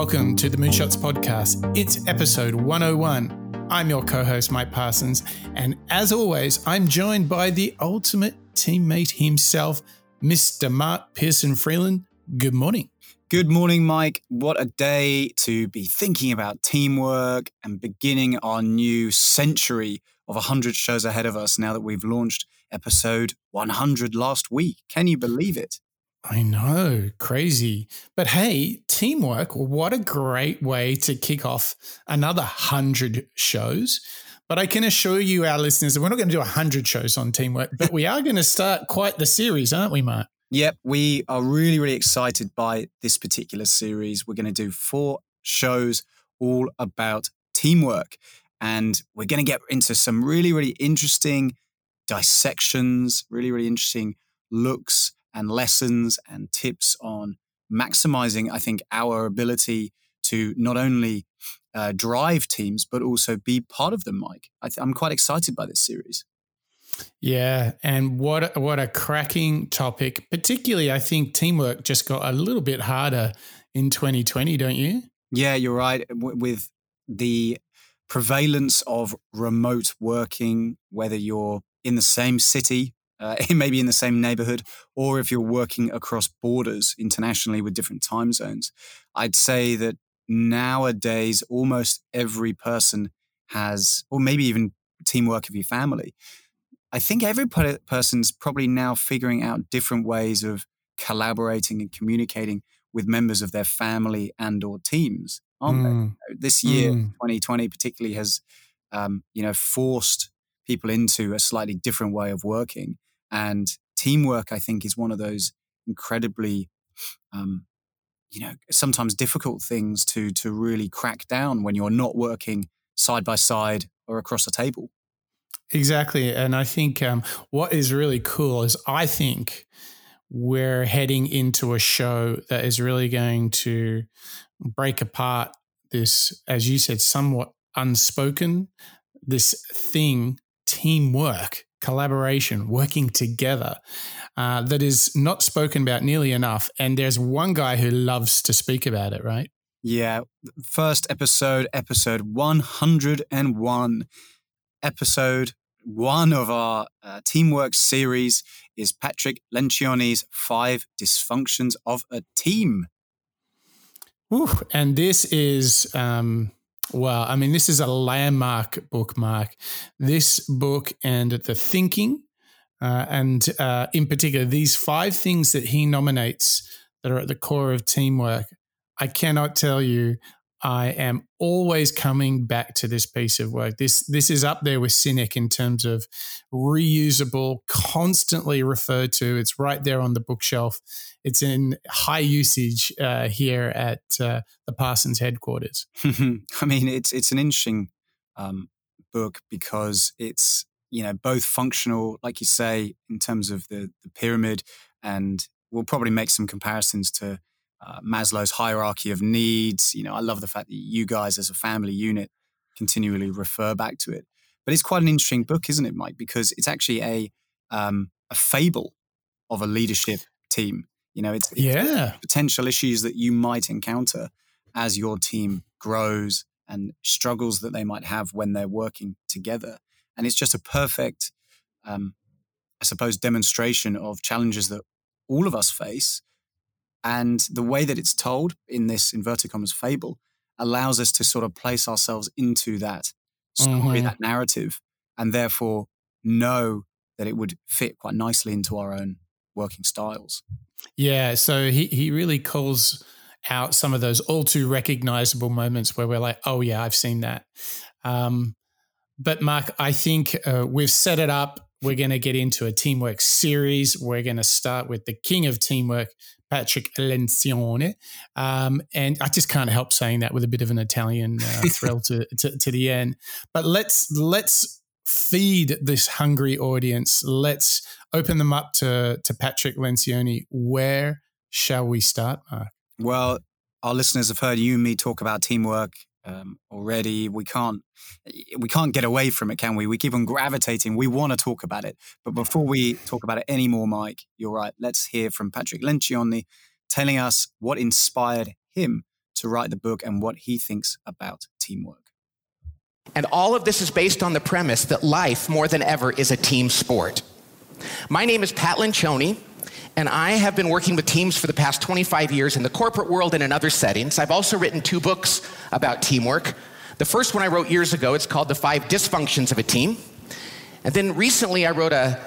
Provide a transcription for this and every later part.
Welcome to the Moonshots Podcast. It's episode 101. I'm your co host, Mike Parsons. And as always, I'm joined by the ultimate teammate himself, Mr. Mark Pearson Freeland. Good morning. Good morning, Mike. What a day to be thinking about teamwork and beginning our new century of 100 shows ahead of us now that we've launched episode 100 last week. Can you believe it? I know, crazy. But hey, teamwork, what a great way to kick off another 100 shows. But I can assure you, our listeners, that we're not going to do 100 shows on teamwork, but we are going to start quite the series, aren't we, Mark? Yep, we are really, really excited by this particular series. We're going to do four shows all about teamwork. And we're going to get into some really, really interesting dissections, really, really interesting looks and lessons and tips on maximizing, I think, our ability to not only uh, drive teams, but also be part of them, Mike. I am quite excited by this series. Yeah, and what what a cracking topic. Particularly, I think teamwork just got a little bit harder in 2020, don't you? Yeah, you're right. With the prevalence of remote working, whether you're in the same city, uh, maybe in the same neighborhood, or if you're working across borders internationally with different time zones, I'd say that nowadays almost every person has, or maybe even teamwork of your family, I think every person's probably now figuring out different ways of collaborating and communicating with members of their family and or teams, aren't mm. they? This year, mm. 2020 particularly, has um, you know forced people into a slightly different way of working, and teamwork. I think is one of those incredibly um, you know sometimes difficult things to to really crack down when you're not working side by side or across a table. Exactly. And I think um, what is really cool is I think we're heading into a show that is really going to break apart this, as you said, somewhat unspoken, this thing, teamwork, collaboration, working together, uh, that is not spoken about nearly enough. And there's one guy who loves to speak about it, right? Yeah. First episode, episode 101 episode one of our uh, teamwork series is Patrick Lencioni's Five Dysfunctions of a Team. Ooh, and this is, um, well, I mean, this is a landmark bookmark. This book and the thinking, uh, and uh, in particular, these five things that he nominates that are at the core of teamwork. I cannot tell you I am always coming back to this piece of work. This this is up there with Sinek in terms of reusable, constantly referred to. It's right there on the bookshelf. It's in high usage uh, here at uh, the Parsons headquarters. I mean, it's it's an interesting um, book because it's you know both functional, like you say, in terms of the the pyramid, and we'll probably make some comparisons to uh, Maslow's hierarchy of needs. You know, I love the fact that you guys as a family unit continually refer back to it. But it's quite an interesting book, isn't it, Mike? Because it's actually a um, a fable of a leadership team. You know, it's, it's yeah potential issues that you might encounter as your team grows and struggles that they might have when they're working together. And it's just a perfect, um, I suppose, demonstration of challenges that all of us face and the way that it's told in this inverted commas fable allows us to sort of place ourselves into that story, mm-hmm. that narrative, and therefore know that it would fit quite nicely into our own working styles. Yeah. So he, he really calls out some of those all too recognizable moments where we're like, oh, yeah, I've seen that. Um, but Mark, I think uh, we've set it up. We're going to get into a teamwork series. We're going to start with the king of teamwork, Patrick Lencioni. Um, and I just can't help saying that with a bit of an Italian uh, thrill to, to, to the end. But let's let's feed this hungry audience. Let's open them up to to Patrick Lencioni. Where shall we start, Mark? Well, our listeners have heard you and me talk about teamwork um, already. We can't we can't get away from it, can we? We keep on gravitating. We want to talk about it, but before we talk about it anymore, Mike, you're right. Let's hear from Patrick Lencioni telling us what inspired him to write the book and what he thinks about teamwork. And all of this is based on the premise that life, more than ever, is a team sport. My name is Pat Lencioni, and I have been working with teams for the past 25 years in the corporate world and in other settings. I've also written two books about teamwork. The first one I wrote years ago, it's called The Five Dysfunctions of a Team. And then recently I wrote a,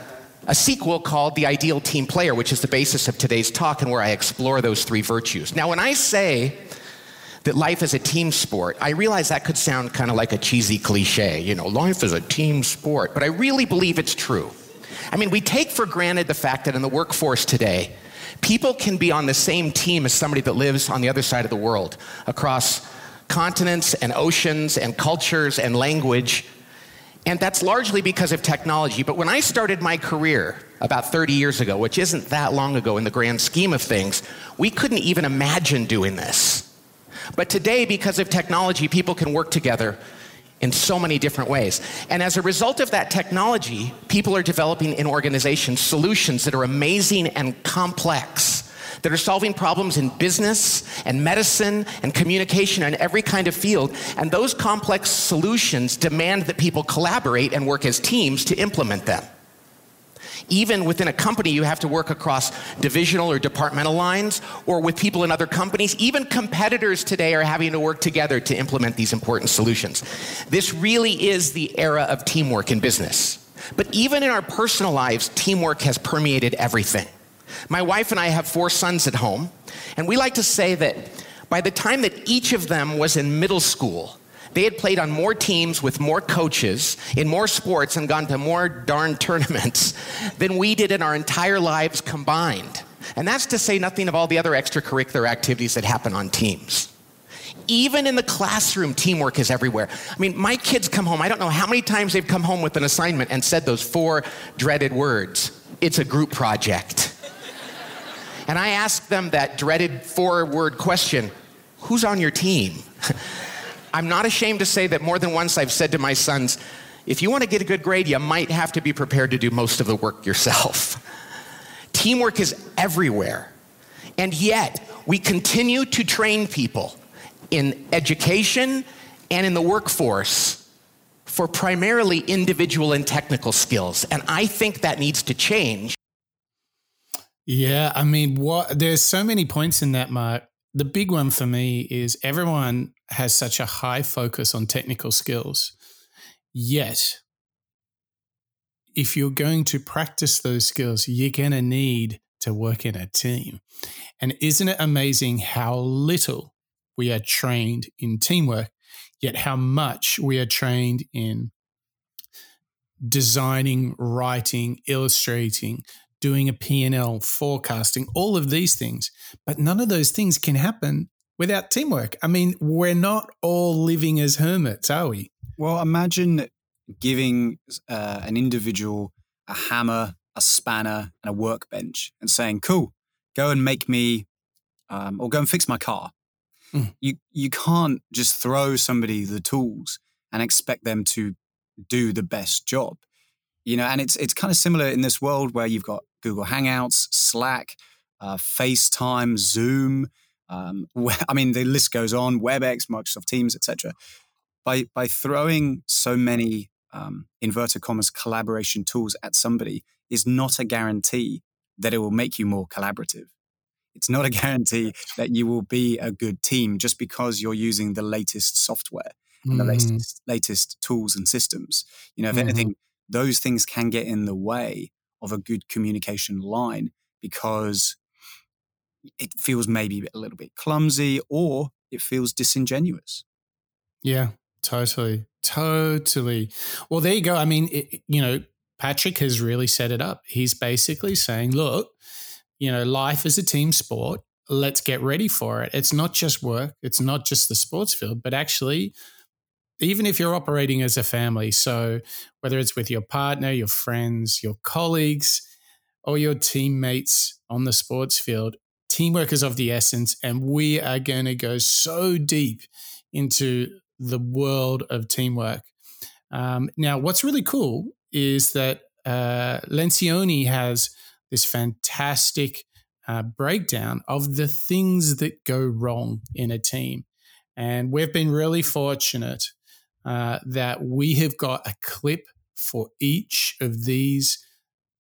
a sequel called The Ideal Team Player, which is the basis of today's talk and where I explore those three virtues. Now, when I say that life is a team sport, I realize that could sound kind of like a cheesy cliche, you know, life is a team sport, but I really believe it's true. I mean, we take for granted the fact that in the workforce today, people can be on the same team as somebody that lives on the other side of the world across continents and oceans and cultures and language. And that's largely because of technology. But when I started my career about 30 years ago, which isn't that long ago in the grand scheme of things, we couldn't even imagine doing this. But today, because of technology, people can work together in so many different ways. And as a result of that technology, people are developing in organizations solutions that are amazing and complex, that are solving problems in business and medicine and communication and every kind of field. And those complex solutions demand that people collaborate and work as teams to implement them. Even within a company, you have to work across divisional or departmental lines or with people in other companies. Even competitors today are having to work together to implement these important solutions. This really is the era of teamwork in business. But even in our personal lives, teamwork has permeated everything. My wife and I have four sons at home, and we like to say that by the time that each of them was in middle school, they had played on more teams with more coaches in more sports and gone to more darn tournaments than we did in our entire lives combined. And that's to say nothing of all the other extracurricular activities that happen on teams. Even in the classroom, teamwork is everywhere. I mean, my kids come home, I don't know how many times they've come home with an assignment and said those four dreaded words it's a group project. and I ask them that dreaded four word question who's on your team? I'm not ashamed to say that more than once I've said to my sons, if you want to get a good grade, you might have to be prepared to do most of the work yourself. Teamwork is everywhere. And yet, we continue to train people in education and in the workforce for primarily individual and technical skills. And I think that needs to change. Yeah, I mean, what there's so many points in that, Mark the big one for me is everyone has such a high focus on technical skills. Yet, if you're going to practice those skills, you're going to need to work in a team. And isn't it amazing how little we are trained in teamwork, yet how much we are trained in designing, writing, illustrating, doing a P&L, forecasting, all of these things. But none of those things can happen without teamwork. I mean, we're not all living as hermits, are we? Well, imagine giving uh, an individual a hammer, a spanner, and a workbench and saying, cool, go and make me, um, or go and fix my car. Mm. You, you can't just throw somebody the tools and expect them to do the best job you know and it's it's kind of similar in this world where you've got google hangouts slack uh, facetime zoom um, i mean the list goes on webex microsoft teams etc by by throwing so many um, inverted commas collaboration tools at somebody is not a guarantee that it will make you more collaborative it's not a guarantee that you will be a good team just because you're using the latest software and the mm. latest, latest tools and systems you know if mm-hmm. anything those things can get in the way of a good communication line because it feels maybe a little bit clumsy or it feels disingenuous. Yeah, totally. Totally. Well, there you go. I mean, it, you know, Patrick has really set it up. He's basically saying, look, you know, life is a team sport. Let's get ready for it. It's not just work, it's not just the sports field, but actually even if you're operating as a family. So, whether it's with your partner, your friends, your colleagues, or your teammates on the sports field, teamwork is of the essence. And we are going to go so deep into the world of teamwork. Um, now, what's really cool is that uh, Lencioni has this fantastic uh, breakdown of the things that go wrong in a team. And we've been really fortunate uh, that we have got a clip for each of these,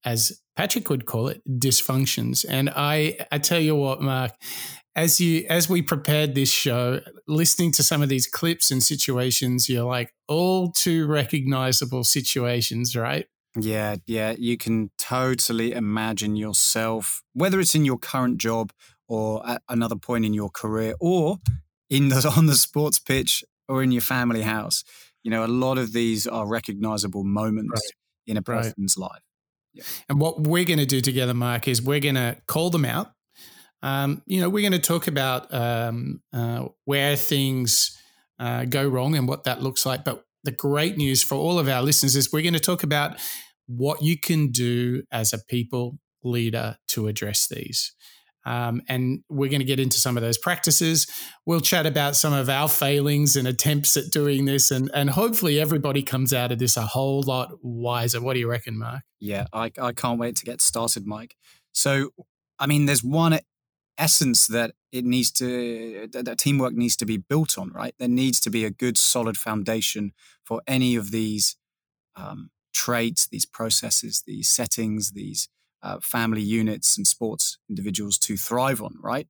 as Patrick would call it, dysfunctions. And I, I tell you what, Mark, as you as we prepared this show, listening to some of these clips and situations, you're like all too recognizable situations, right? Yeah, yeah. You can totally imagine yourself, whether it's in your current job or at another point in your career, or in the on the sports pitch or in your family house. You know, a lot of these are recognizable moments right. in a person's right. life. Yeah. And what we're going to do together, Mark, is we're going to call them out um, you know, we're going to talk about um, uh, where things uh, go wrong and what that looks like. But the great news for all of our listeners is we're going to talk about what you can do as a people leader to address these. Um, and we're going to get into some of those practices. We'll chat about some of our failings and attempts at doing this, and and hopefully everybody comes out of this a whole lot wiser. What do you reckon, Mark? Yeah, I, I can't wait to get started, Mike. So, I mean, there's one essence that it needs to that, teamwork needs to be built on right there needs to be a good solid foundation for any of these um, traits these processes these settings these uh, family units and sports individuals to thrive on right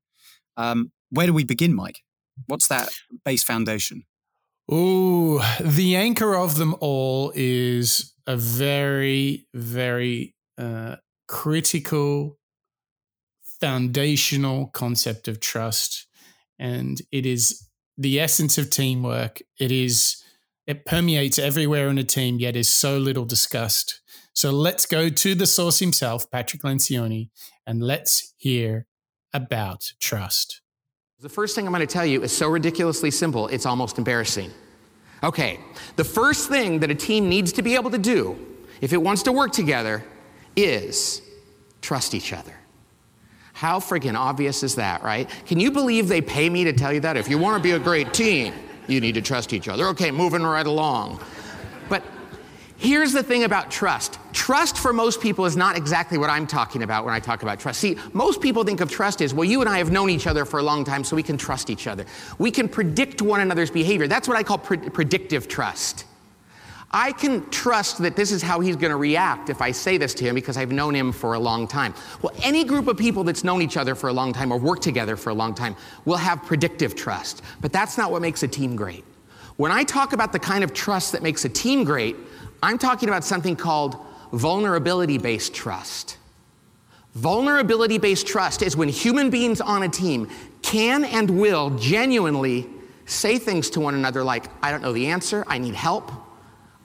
um, where do we begin mike what's that base foundation Oh, the anchor of them all is a very, very uh, critical foundational concept of trust. And it is the essence of teamwork. It is, it permeates everywhere in a team, yet is so little discussed. So let's go to the source himself, Patrick Lencioni, and let's hear about trust. The first thing I'm going to tell you is so ridiculously simple, it's almost embarrassing. Okay, the first thing that a team needs to be able to do if it wants to work together is trust each other. How freaking obvious is that, right? Can you believe they pay me to tell you that? If you want to be a great team, you need to trust each other. Okay, moving right along. But here's the thing about trust trust for most people is not exactly what I'm talking about when I talk about trust. See, most people think of trust as, well, you and I have known each other for a long time, so we can trust each other. We can predict one another's behavior. That's what I call pre- predictive trust. I can trust that this is how he's going to react if I say this to him because I've known him for a long time. Well, any group of people that's known each other for a long time or worked together for a long time will have predictive trust. But that's not what makes a team great. When I talk about the kind of trust that makes a team great, I'm talking about something called vulnerability based trust. Vulnerability based trust is when human beings on a team can and will genuinely say things to one another like, I don't know the answer, I need help.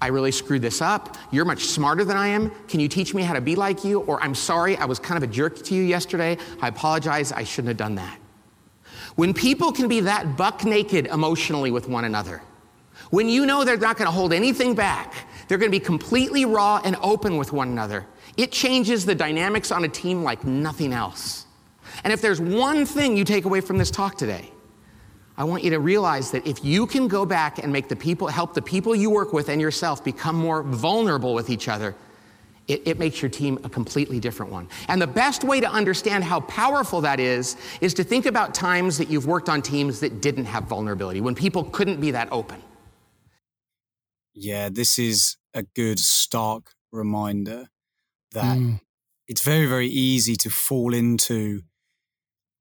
I really screwed this up. You're much smarter than I am. Can you teach me how to be like you? Or I'm sorry, I was kind of a jerk to you yesterday. I apologize, I shouldn't have done that. When people can be that buck naked emotionally with one another, when you know they're not going to hold anything back, they're going to be completely raw and open with one another, it changes the dynamics on a team like nothing else. And if there's one thing you take away from this talk today, I want you to realize that if you can go back and make the people, help the people you work with and yourself become more vulnerable with each other, it, it, makes your team a completely different one. And the best way to understand how powerful that is, is to think about times that you've worked on teams that didn't have vulnerability, when people couldn't be that open. Yeah, this is a good stark reminder that mm. it's very, very easy to fall into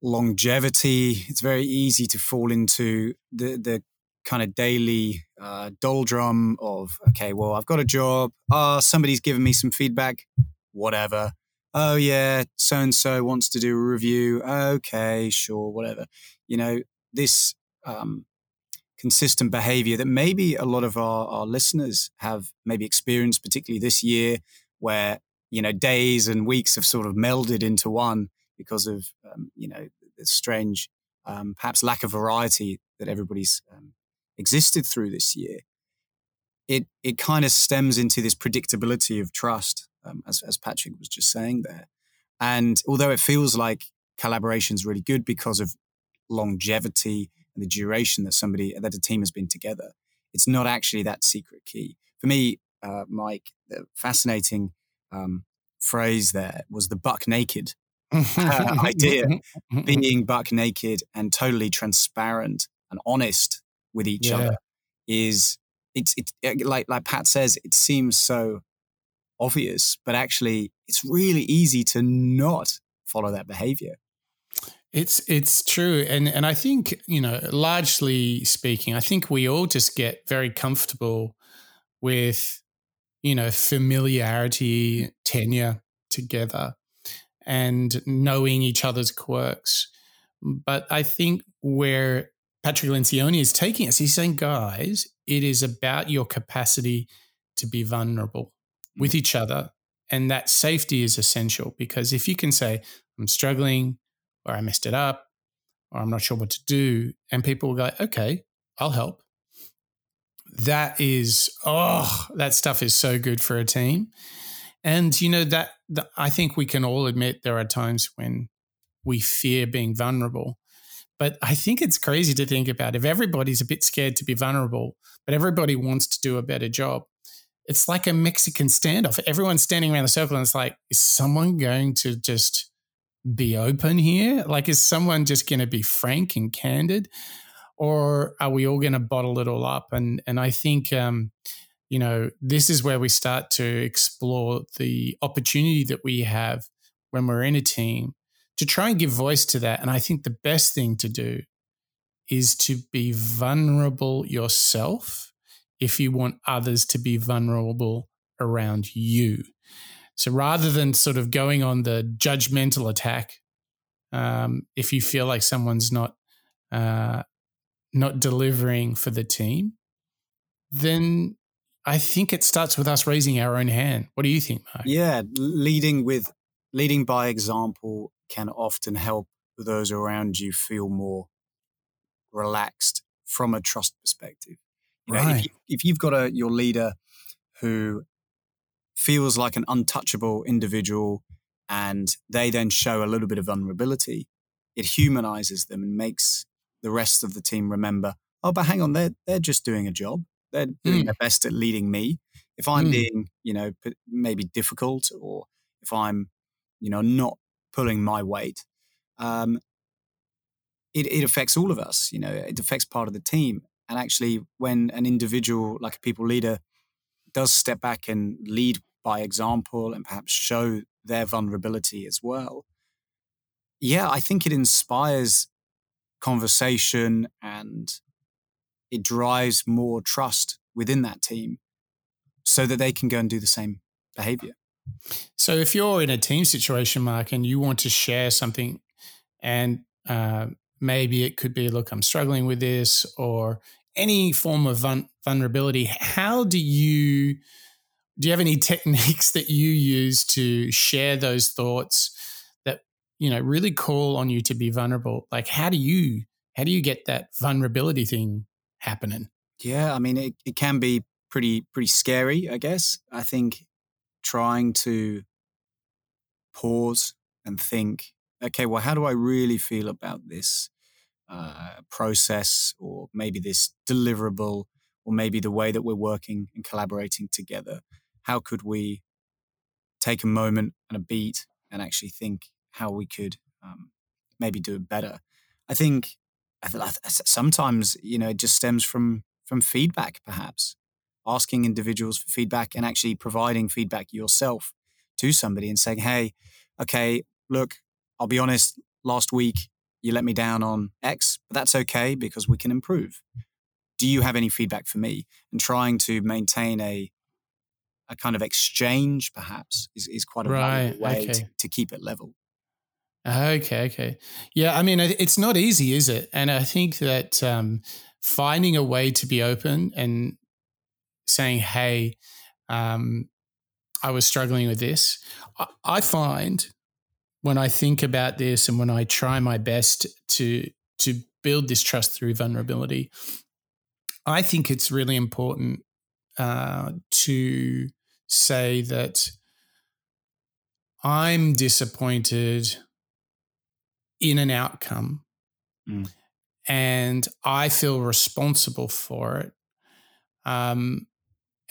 longevity. It's very easy to fall into the the kind of daily uh, doldrum of okay, well, I've got a job. Ah, oh, somebody's given me some feedback. Whatever. Oh yeah, so and so wants to do a review. Okay, sure, whatever. You know this um, consistent behavior that maybe a lot of our, our listeners have maybe experienced, particularly this year, where you know days and weeks have sort of melded into one because of um, you know the strange, um, perhaps lack of variety that everybody's um, existed through this year. It it kind of stems into this predictability of trust, um, as as Patrick was just saying there. And although it feels like collaboration is really good because of longevity and the duration that somebody that a team has been together, it's not actually that secret key. For me, uh, Mike, the fascinating um, phrase there was the buck naked uh, idea. Being buck naked and totally transparent and honest with each yeah. other is it's it's like like Pat says, it seems so obvious, but actually it's really easy to not follow that behavior. It's it's true, and and I think you know, largely speaking, I think we all just get very comfortable with you know familiarity, tenure together, and knowing each other's quirks. But I think where Patrick Lencioni is taking us, he's saying, guys, it is about your capacity to be vulnerable with mm. each other. And that safety is essential because if you can say, I'm struggling, or I messed it up, or I'm not sure what to do, and people will go, okay, I'll help. That is, oh, that stuff is so good for a team. And, you know, that, that I think we can all admit there are times when we fear being vulnerable. But I think it's crazy to think about if everybody's a bit scared to be vulnerable, but everybody wants to do a better job. It's like a Mexican standoff. Everyone's standing around the circle and it's like, is someone going to just be open here? Like, is someone just going to be frank and candid? Or are we all going to bottle it all up? And and I think um, you know, this is where we start to explore the opportunity that we have when we're in a team to try and give voice to that. And I think the best thing to do is to be vulnerable yourself if you want others to be vulnerable around you. So rather than sort of going on the judgmental attack, um, if you feel like someone's not uh, not delivering for the team, then I think it starts with us raising our own hand. What do you think, Mark? Yeah, leading with leading by example can often help those around you feel more relaxed from a trust perspective. You know, right. if, you, have got a your leader who feels like an untouchable individual and they then show a little bit of vulnerability, it humanizes them and makes the rest of the team remember, oh, but hang on, they're, they're just doing a job. They're doing mm. their best at leading me. If I'm mm. being, you know, maybe difficult or if I'm, you know, not pulling my weight, um, it, it affects all of us. You know, it affects part of the team. And actually, when an individual, like a people leader, does step back and lead by example and perhaps show their vulnerability as well. Yeah, I think it inspires conversation and it drives more trust within that team so that they can go and do the same behavior. So, if you're in a team situation, Mark, and you want to share something, and uh, maybe it could be, look, I'm struggling with this, or any form of vulnerability, how do you do you have any techniques that you use to share those thoughts that you know really call on you to be vulnerable? Like how do you how do you get that vulnerability thing happening? Yeah i mean it, it can be pretty pretty scary i guess. I think trying to pause and think okay well how do i really feel about this uh, process or maybe this deliverable or maybe the way that we're working and collaborating together how could we take a moment and a beat and actually think how we could um, maybe do it better. I think sometimes you know it just stems from from feedback, perhaps asking individuals for feedback and actually providing feedback yourself to somebody and saying, "Hey, okay, look, I'll be honest. Last week you let me down on X, but that's okay because we can improve. Do you have any feedback for me?" And trying to maintain a a kind of exchange, perhaps, is, is quite a right. way okay. to, to keep it level. Okay, okay. Yeah, I mean, it's not easy, is it? And I think that um, finding a way to be open and saying, hey, um, I was struggling with this, I, I find when I think about this and when I try my best to to build this trust through vulnerability, I think it's really important uh, to say that I'm disappointed in an outcome mm. and I feel responsible for it. Um,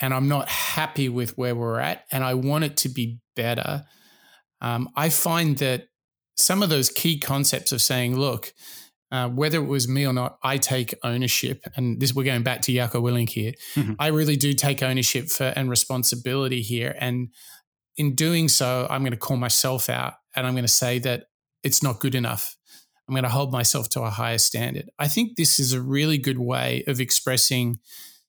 and I'm not happy with where we're at and I want it to be better. Um, I find that some of those key concepts of saying, look, uh, whether it was me or not, I take ownership. And this we're going back to Jocko Willink here. Mm-hmm. I really do take ownership for and responsibility here. And in doing so, I'm going to call myself out and I'm going to say that it's not good enough. I'm going to hold myself to a higher standard. I think this is a really good way of expressing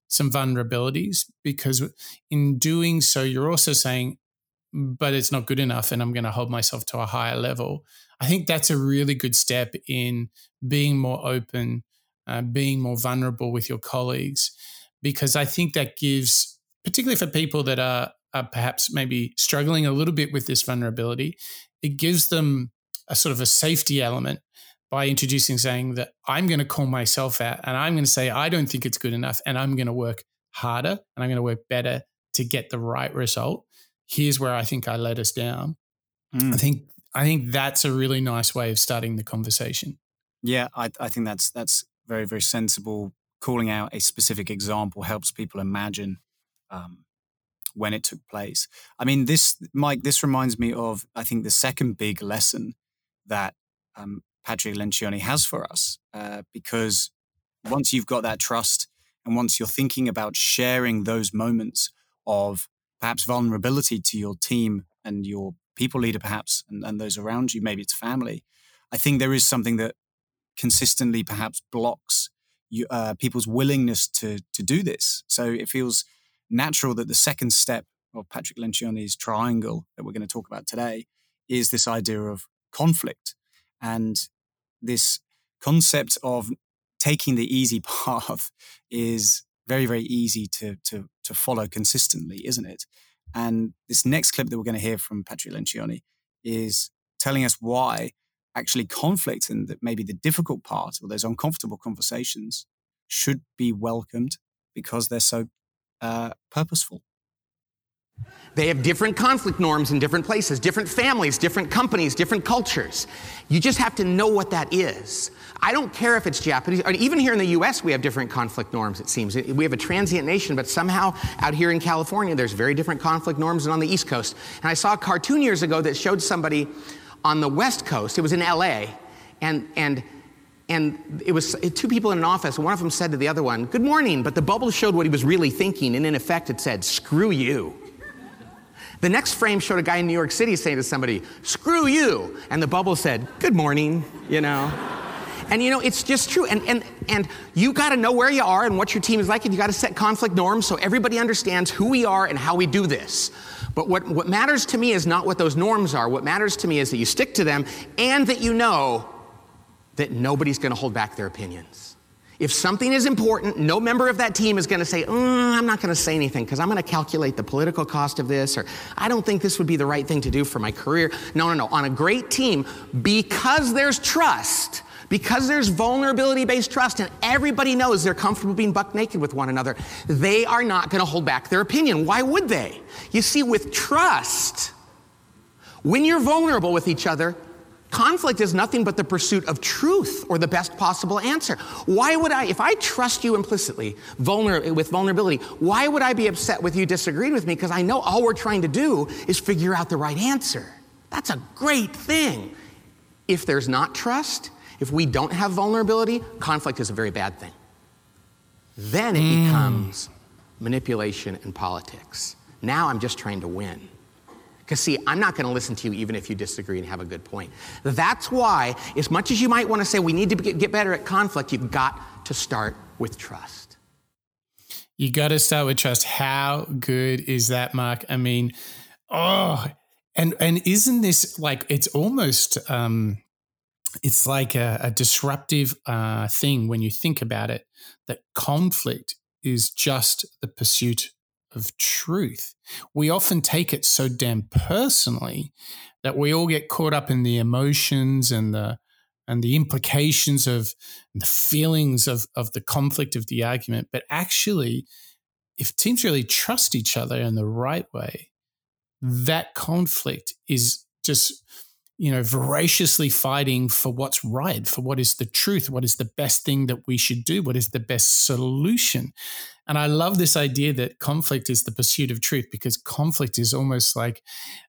some vulnerabilities because in doing so, you're also saying, but it's not good enough and I'm going to hold myself to a higher level. I think that's a really good step in being more open, uh, being more vulnerable with your colleagues, because I think that gives, particularly for people that are, are perhaps maybe struggling a little bit with this vulnerability, it gives them a sort of a safety element by introducing saying that I'm going to call myself out and I'm going to say, I don't think it's good enough and I'm going to work harder and I'm going to work better to get the right result. Here's where I think I let us down. Mm. I think I think that's a really nice way of starting the conversation. Yeah, I, I think that's that's very very sensible. Calling out a specific example helps people imagine um, when it took place. I mean, this Mike, this reminds me of I think the second big lesson that um, Patrick Lencioni has for us, uh, because once you've got that trust and once you're thinking about sharing those moments of perhaps vulnerability to your team and your people leader, perhaps, and, and those around you, maybe it's family, I think there is something that consistently perhaps blocks you, uh, people's willingness to to do this. So it feels natural that the second step of Patrick Lencioni's triangle that we're going to talk about today is this idea of conflict and this concept of taking the easy path is very very easy to to to follow consistently, isn't it? And this next clip that we're going to hear from Patrick Lencioni is telling us why actually conflict and that maybe the difficult part or those uncomfortable conversations should be welcomed because they're so uh, purposeful. They have different conflict norms in different places, different families, different companies, different cultures. You just have to know what that is. I don't care if it's Japanese, or even here in the US, we have different conflict norms, it seems. We have a transient nation, but somehow out here in California, there's very different conflict norms than on the East Coast. And I saw a cartoon years ago that showed somebody on the West Coast, it was in LA, and, and and it was two people in an office, and one of them said to the other one, Good morning, but the bubble showed what he was really thinking, and in effect it said, Screw you. The next frame showed a guy in New York City saying to somebody, Screw you. And the bubble said, Good morning, you know. And you know, it's just true. And, and, and you got to know where you are and what your team is like, and you got to set conflict norms so everybody understands who we are and how we do this. But what, what matters to me is not what those norms are. What matters to me is that you stick to them and that you know that nobody's going to hold back their opinions. If something is important, no member of that team is going to say, mm, I'm not going to say anything because I'm going to calculate the political cost of this, or I don't think this would be the right thing to do for my career. No, no, no. On a great team, because there's trust, because there's vulnerability based trust, and everybody knows they're comfortable being buck naked with one another, they are not going to hold back their opinion. Why would they? You see, with trust, when you're vulnerable with each other, Conflict is nothing but the pursuit of truth or the best possible answer. Why would I, if I trust you implicitly vulner- with vulnerability, why would I be upset with you disagreeing with me? Because I know all we're trying to do is figure out the right answer. That's a great thing. If there's not trust, if we don't have vulnerability, conflict is a very bad thing. Then it mm. becomes manipulation and politics. Now I'm just trying to win. Because, see, I'm not going to listen to you even if you disagree and have a good point. That's why, as much as you might want to say we need to get better at conflict, you've got to start with trust. You got to start with trust. How good is that, Mark? I mean, oh, and and isn't this like it's almost um, it's like a, a disruptive uh, thing when you think about it that conflict is just the pursuit of truth. We often take it so damn personally that we all get caught up in the emotions and the and the implications of the feelings of, of the conflict of the argument. But actually, if teams really trust each other in the right way, that conflict is just you know, voraciously fighting for what's right, for what is the truth, what is the best thing that we should do, what is the best solution. And I love this idea that conflict is the pursuit of truth because conflict is almost like,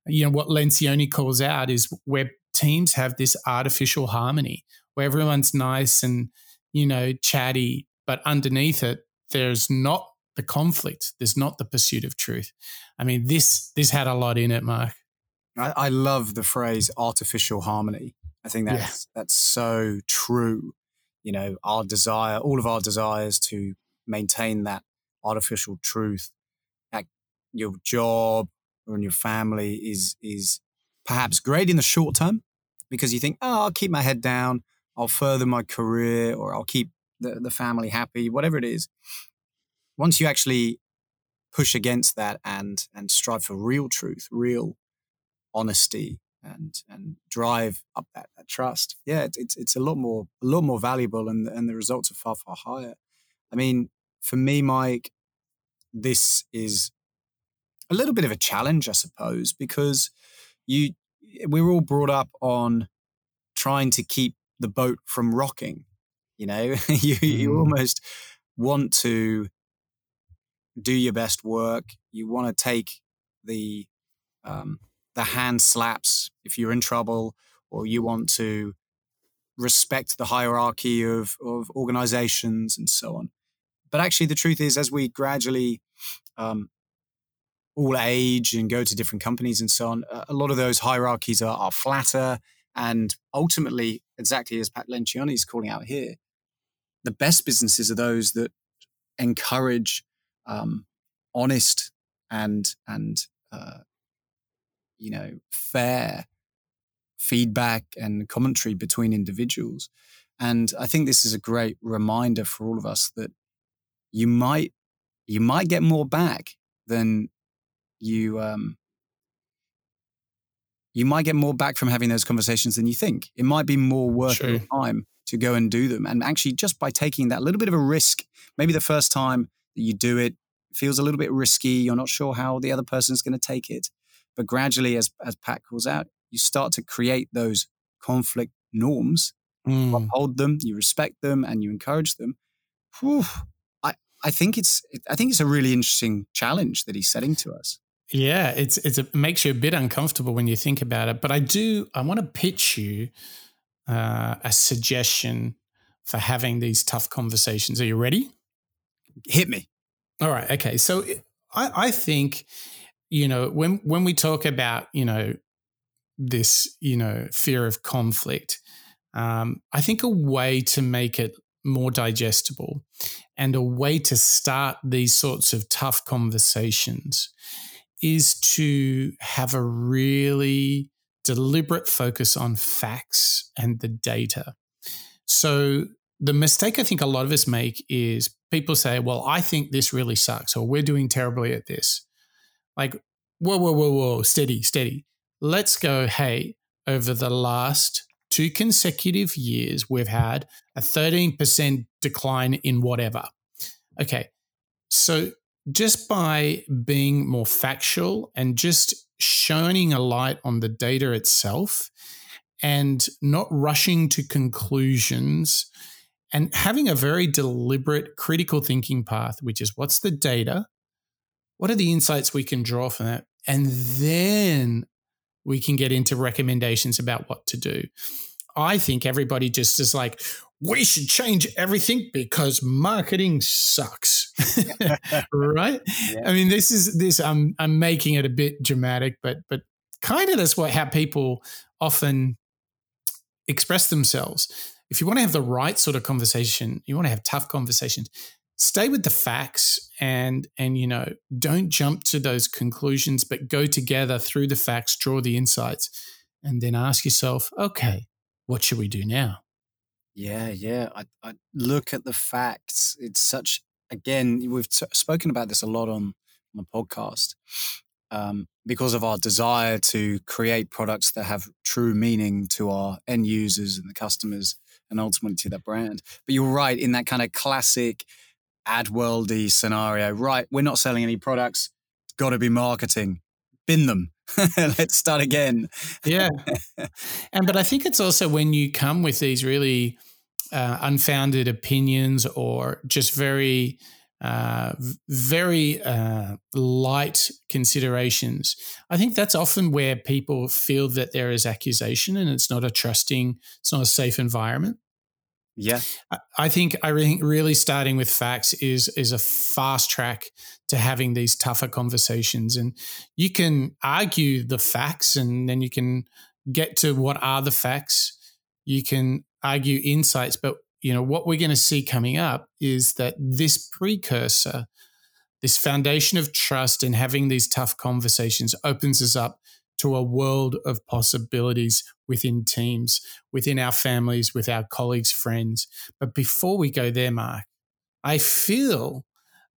you know, what Lencioni calls out is where teams have this artificial harmony where everyone's nice and, you know, chatty, but underneath it, there's not the conflict. There's not the pursuit of truth. I mean, this this had a lot in it, Mark. I, I love the phrase artificial harmony. I think that's yeah. that's so true. You know, our desire, all of our desires to maintain that artificial truth at your job or in your family is is perhaps great in the short term because you think, oh, I'll keep my head down, I'll further my career, or I'll keep the, the family happy, whatever it is. Once you actually push against that and and strive for real truth, real honesty, and and drive up that, that trust, yeah, it, it's it's a lot more a lot more valuable, and and the results are far far higher. I mean, for me, Mike, this is a little bit of a challenge, I suppose, because you we are all brought up on trying to keep the boat from rocking. You know, you you mm. almost want to do your best work. You want to take the um, the hand slaps if you're in trouble, or you want to respect the hierarchy of of organizations and so on. But actually, the truth is, as we gradually um, all age and go to different companies and so on, a lot of those hierarchies are, are flatter. And ultimately, exactly as Pat Lencioni is calling out here, the best businesses are those that encourage um, honest and and uh, you know fair feedback and commentary between individuals. And I think this is a great reminder for all of us that you might you might get more back than you um, you might get more back from having those conversations than you think. It might be more worth your time to go and do them. And actually, just by taking that little bit of a risk, maybe the first time that you do it feels a little bit risky. You're not sure how the other person's going to take it. But gradually, as, as Pat calls out, you start to create those conflict norms, mm. uphold them, you respect them, and you encourage them. Whew, I, I think it's I think it's a really interesting challenge that he's setting to us. Yeah, it's it's a, it makes you a bit uncomfortable when you think about it. But I do I want to pitch you uh, a suggestion for having these tough conversations. Are you ready? Hit me. All right. Okay. So I, I think you know when when we talk about you know this you know fear of conflict, um, I think a way to make it more digestible and a way to start these sorts of tough conversations is to have a really deliberate focus on facts and the data. So, the mistake I think a lot of us make is people say, Well, I think this really sucks, or we're doing terribly at this. Like, whoa, whoa, whoa, whoa, steady, steady. Let's go, hey, over the last two consecutive years, we've had a 13% decline in whatever. Okay. So just by being more factual and just shining a light on the data itself and not rushing to conclusions and having a very deliberate critical thinking path, which is what's the data? What are the insights we can draw from that? And then we can get into recommendations about what to do. I think everybody just is like, we should change everything because marketing sucks. right? Yeah. I mean, this is this I'm I'm making it a bit dramatic, but but kind of that's what how people often express themselves. If you want to have the right sort of conversation, you want to have tough conversations, stay with the facts and and you know, don't jump to those conclusions, but go together through the facts, draw the insights, and then ask yourself, okay, what should we do now? Yeah, yeah. I, I look at the facts. It's such again. We've t- spoken about this a lot on the podcast um, because of our desire to create products that have true meaning to our end users and the customers, and ultimately to the brand. But you're right in that kind of classic ad worldy scenario. Right, we're not selling any products. Got to be marketing. Bin them. Let's start again. yeah. And but I think it's also when you come with these really uh, unfounded opinions or just very uh, very uh, light considerations. I think that's often where people feel that there is accusation and it's not a trusting, it's not a safe environment. Yeah, I think I think really starting with facts is is a fast track to having these tougher conversations, and you can argue the facts, and then you can get to what are the facts. You can argue insights, but you know what we're going to see coming up is that this precursor, this foundation of trust, and having these tough conversations opens us up to a world of possibilities within teams, within our families, with our colleagues, friends. But before we go there, Mark, I feel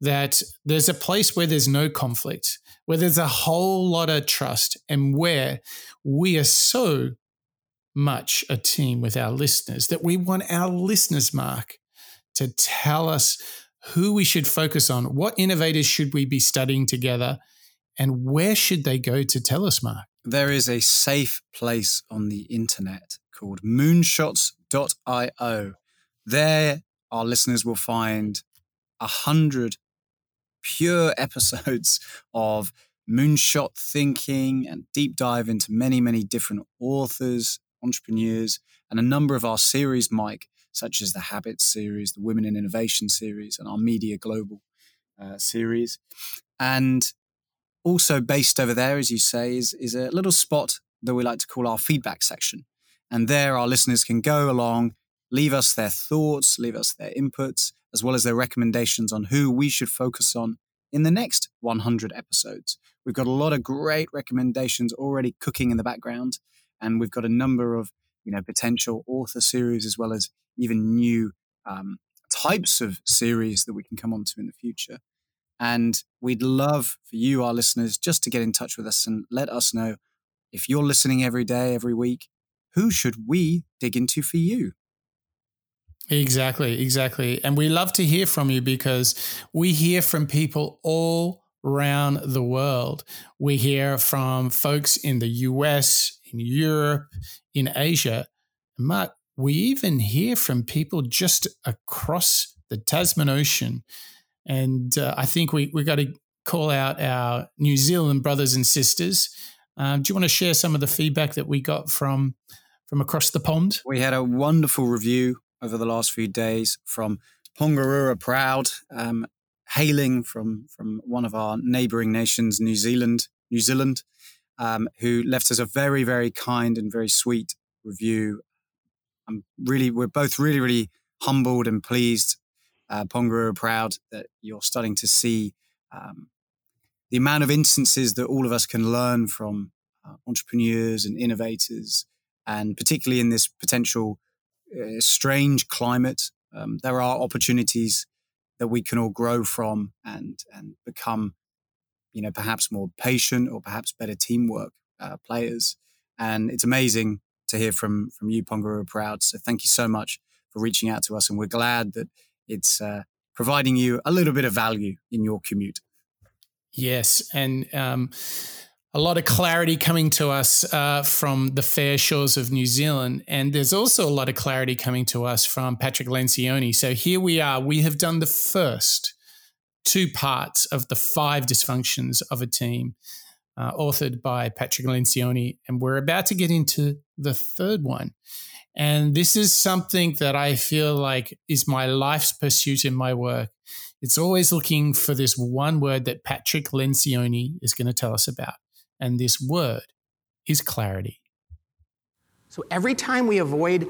that there's a place where there's no conflict, where there's a whole lot of trust, and where we are so much a team with our listeners that we want our listeners, Mark, to tell us who we should focus on, what innovators should we be studying together, and where should they go to tell us, Mark? There is a safe place on the internet called moonshots.io. There, our listeners will find a hundred pure episodes of moonshot thinking and deep dive into many, many different authors, entrepreneurs, and a number of our series, Mike, such as the Habits series, the Women in Innovation series, and our Media Global uh, series. And also based over there, as you say, is, is a little spot that we like to call our feedback section. And there, our listeners can go along, leave us their thoughts, leave us their inputs, as well as their recommendations on who we should focus on in the next 100 episodes. We've got a lot of great recommendations already cooking in the background, and we've got a number of you know potential author series as well as even new um, types of series that we can come on to in the future. And we'd love for you, our listeners, just to get in touch with us and let us know if you're listening every day, every week, who should we dig into for you? Exactly, exactly. And we love to hear from you because we hear from people all around the world. We hear from folks in the US, in Europe, in Asia. Mark, we even hear from people just across the Tasman Ocean and uh, I think we we got to call out our New Zealand brothers and sisters. Um, do you want to share some of the feedback that we got from from across the pond? We had a wonderful review over the last few days from Pongarura Proud, um, hailing from from one of our neighbouring nations, New Zealand. New Zealand, um, who left us a very very kind and very sweet review. I'm really, we're both really really humbled and pleased uh, proud that you're starting to see um, the amount of instances that all of us can learn from uh, entrepreneurs and innovators, and particularly in this potential uh, strange climate, um, there are opportunities that we can all grow from and and become, you know, perhaps more patient or perhaps better teamwork uh, players. And it's amazing to hear from from you, Pongaroo Proud. So thank you so much for reaching out to us, and we're glad that it's uh, providing you a little bit of value in your commute. Yes, and um, a lot of clarity coming to us uh, from the fair shores of New Zealand. And there's also a lot of clarity coming to us from Patrick Lencioni. So here we are. We have done the first two parts of the five dysfunctions of a team, uh, authored by Patrick Lencioni. And we're about to get into the third one. And this is something that I feel like is my life's pursuit in my work. It's always looking for this one word that Patrick Lencioni is going to tell us about. And this word is clarity. So every time we avoid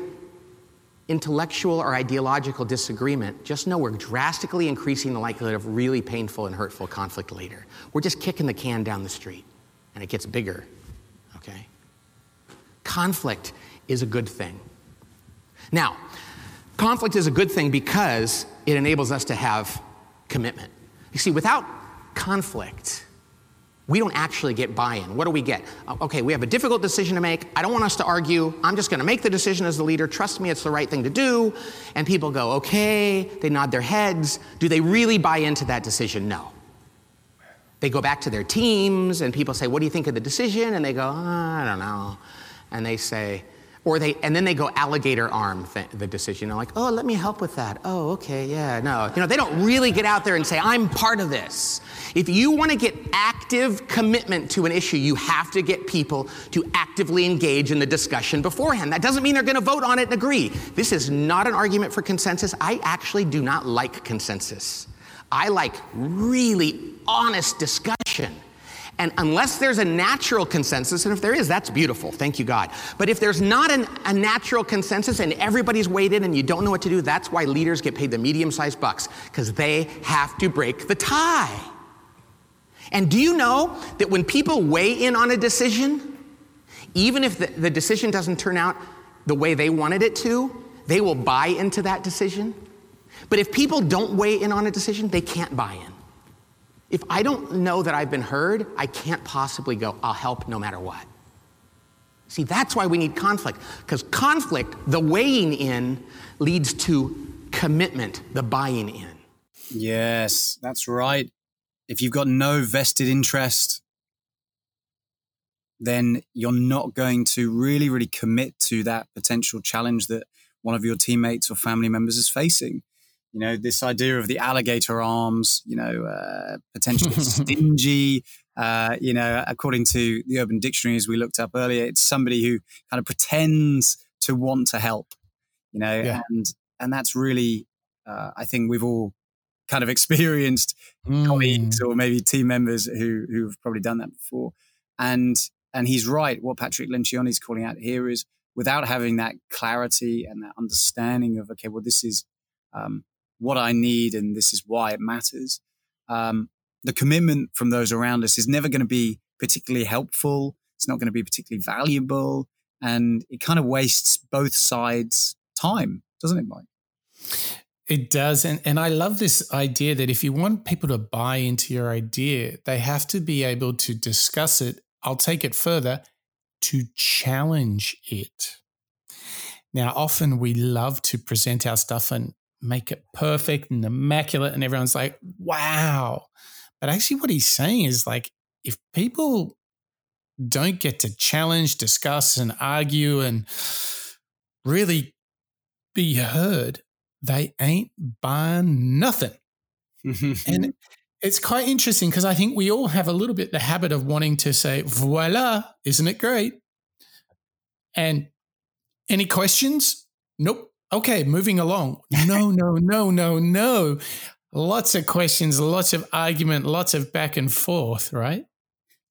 intellectual or ideological disagreement, just know we're drastically increasing the likelihood of really painful and hurtful conflict later. We're just kicking the can down the street and it gets bigger. Okay? Conflict is a good thing. Now, conflict is a good thing because it enables us to have commitment. You see, without conflict, we don't actually get buy in. What do we get? Uh, okay, we have a difficult decision to make. I don't want us to argue. I'm just going to make the decision as the leader. Trust me, it's the right thing to do. And people go, okay. They nod their heads. Do they really buy into that decision? No. They go back to their teams, and people say, What do you think of the decision? And they go, oh, I don't know. And they say, Or they, and then they go alligator arm th- the decision. They're like, oh, let me help with that. Oh, okay, yeah, no. You know, they don't really get out there and say, I'm part of this. If you want to get active commitment to an issue, you have to get people to actively engage in the discussion beforehand. That doesn't mean they're going to vote on it and agree. This is not an argument for consensus. I actually do not like consensus. I like really honest discussion. And unless there's a natural consensus, and if there is, that's beautiful, thank you, God. But if there's not an, a natural consensus and everybody's weighed in and you don't know what to do, that's why leaders get paid the medium sized bucks, because they have to break the tie. And do you know that when people weigh in on a decision, even if the, the decision doesn't turn out the way they wanted it to, they will buy into that decision? But if people don't weigh in on a decision, they can't buy in. If I don't know that I've been heard, I can't possibly go, I'll help no matter what. See, that's why we need conflict, because conflict, the weighing in, leads to commitment, the buying in. Yes, that's right. If you've got no vested interest, then you're not going to really, really commit to that potential challenge that one of your teammates or family members is facing you know this idea of the alligator arms you know uh, potentially stingy uh, you know according to the urban dictionary as we looked up earlier it's somebody who kind of pretends to want to help you know yeah. and and that's really uh, i think we've all kind of experienced mm. colleagues or maybe team members who who've probably done that before and and he's right what patrick lencioni is calling out here is without having that clarity and that understanding of okay well this is um, what I need and this is why it matters. Um, the commitment from those around us is never going to be particularly helpful. It's not going to be particularly valuable. And it kind of wastes both sides' time, doesn't it, Mike? It does. And, and I love this idea that if you want people to buy into your idea, they have to be able to discuss it. I'll take it further to challenge it. Now, often we love to present our stuff and make it perfect and immaculate, and everyone's like, wow. But actually, what he's saying is like, if people don't get to challenge, discuss, and argue and really be heard, they ain't buying nothing. and it's quite interesting because I think we all have a little bit the habit of wanting to say, voila, isn't it great? And any questions? Nope. Okay, moving along. No, no, no, no, no. Lots of questions, lots of argument, lots of back and forth, right?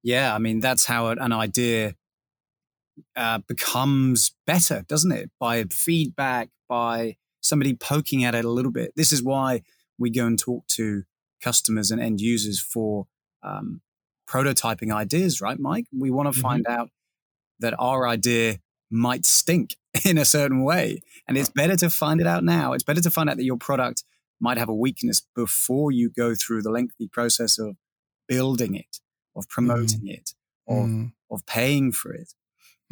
Yeah, I mean, that's how an idea uh, becomes better, doesn't it? By feedback, by somebody poking at it a little bit. This is why we go and talk to customers and end users for um, prototyping ideas, right, Mike? We want to mm-hmm. find out that our idea might stink in a certain way. And it's better to find it out now. It's better to find out that your product might have a weakness before you go through the lengthy process of building it, of promoting mm. it, of, mm. of paying for it.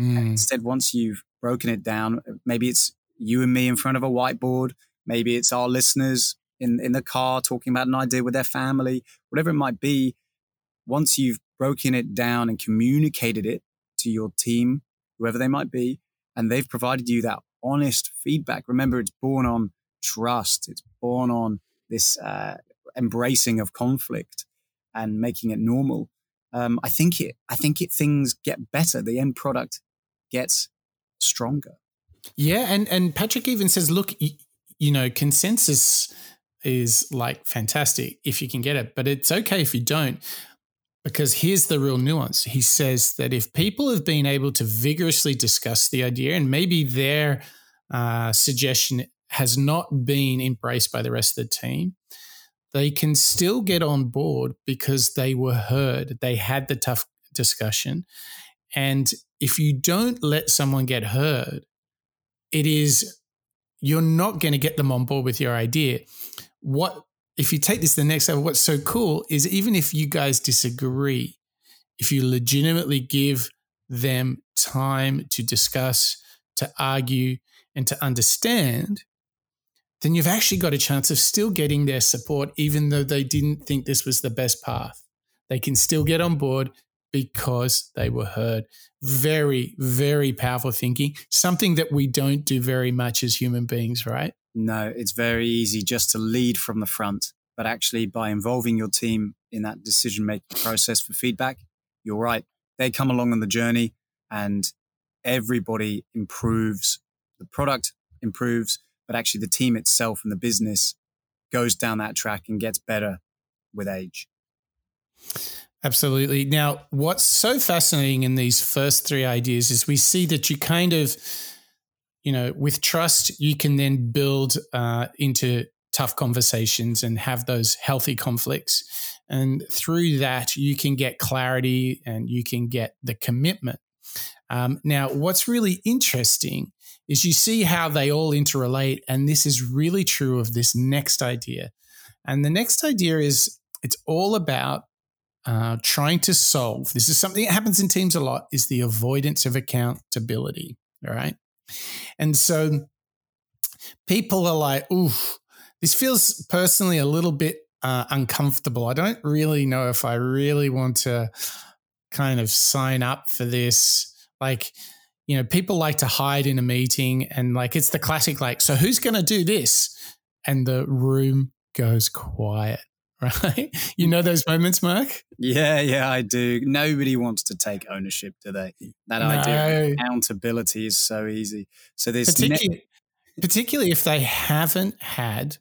Mm. instead, once you've broken it down, maybe it's you and me in front of a whiteboard, maybe it's our listeners in, in the car talking about an idea with their family, whatever it might be. Once you've broken it down and communicated it to your team, whoever they might be, and they've provided you that honest feedback. Remember, it's born on trust. It's born on this uh, embracing of conflict and making it normal. Um, I think it. I think it. Things get better. The end product gets stronger. Yeah, and and Patrick even says, look, you, you know, consensus is like fantastic if you can get it, but it's okay if you don't. Because here's the real nuance. He says that if people have been able to vigorously discuss the idea and maybe their uh, suggestion has not been embraced by the rest of the team, they can still get on board because they were heard. They had the tough discussion. And if you don't let someone get heard, it is, you're not going to get them on board with your idea. What if you take this to the next level, what's so cool is even if you guys disagree, if you legitimately give them time to discuss, to argue, and to understand, then you've actually got a chance of still getting their support, even though they didn't think this was the best path. They can still get on board because they were heard. Very, very powerful thinking, something that we don't do very much as human beings, right? No, it's very easy just to lead from the front. But actually, by involving your team in that decision making process for feedback, you're right. They come along on the journey and everybody improves. The product improves, but actually, the team itself and the business goes down that track and gets better with age. Absolutely. Now, what's so fascinating in these first three ideas is we see that you kind of, you know, with trust, you can then build uh, into tough conversations and have those healthy conflicts. And through that, you can get clarity and you can get the commitment. Um, now, what's really interesting is you see how they all interrelate. And this is really true of this next idea. And the next idea is it's all about uh, trying to solve. This is something that happens in teams a lot is the avoidance of accountability. All right. And so people are like, ooh, this feels personally a little bit uh, uncomfortable. I don't really know if I really want to kind of sign up for this. Like, you know, people like to hide in a meeting and like it's the classic, like, so who's going to do this? And the room goes quiet, right? You know those moments, Mark? Yeah, yeah, I do. Nobody wants to take ownership, do they? That no. idea of accountability is so easy. So this particularly, ne- particularly if they haven't had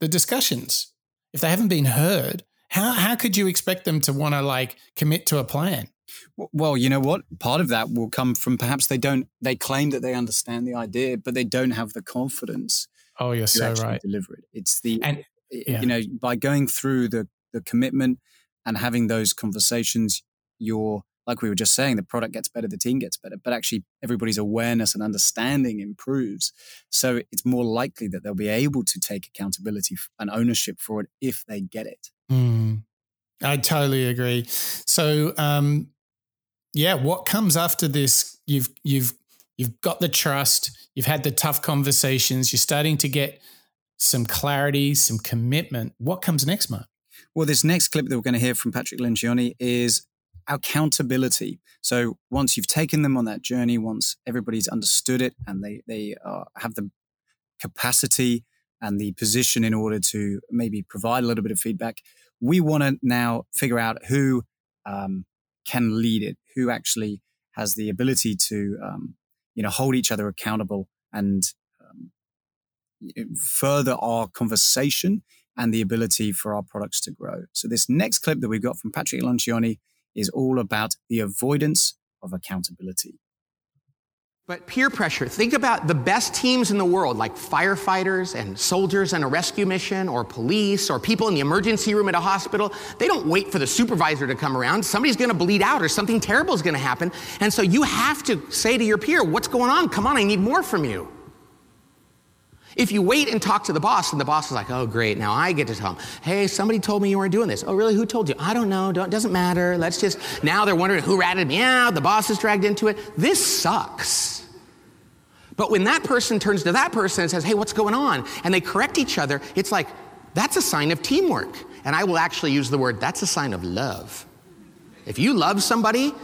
the discussions, if they haven't been heard, how how could you expect them to want to like commit to a plan? Well, you know what? Part of that will come from perhaps they don't. They claim that they understand the idea, but they don't have the confidence. Oh, you're so right. Deliver it. It's the and yeah. you know by going through the the commitment and having those conversations, you're like we were just saying, the product gets better, the team gets better, but actually everybody's awareness and understanding improves. So it's more likely that they'll be able to take accountability and ownership for it if they get it. Mm, I totally agree. So, um, yeah, what comes after this? You've you've you've got the trust. You've had the tough conversations. You're starting to get some clarity, some commitment. What comes next, Mark? Well, this next clip that we're going to hear from Patrick Lencioni is accountability. So once you've taken them on that journey, once everybody's understood it and they they have the capacity and the position in order to maybe provide a little bit of feedback, we want to now figure out who um, can lead it, who actually has the ability to, um, you know, hold each other accountable and further our conversation and the ability for our products to grow. So this next clip that we've got from Patrick Lencioni is all about the avoidance of accountability. But peer pressure, think about the best teams in the world, like firefighters and soldiers on a rescue mission, or police, or people in the emergency room at a hospital. They don't wait for the supervisor to come around. Somebody's gonna bleed out, or something terrible is gonna happen. And so you have to say to your peer, What's going on? Come on, I need more from you. If you wait and talk to the boss, and the boss is like, oh, great, now I get to tell him, hey, somebody told me you weren't doing this. Oh, really? Who told you? I don't know. Don't, doesn't matter. Let's just, now they're wondering who ratted me out. The boss is dragged into it. This sucks. But when that person turns to that person and says, hey, what's going on? And they correct each other, it's like, that's a sign of teamwork. And I will actually use the word, that's a sign of love. If you love somebody,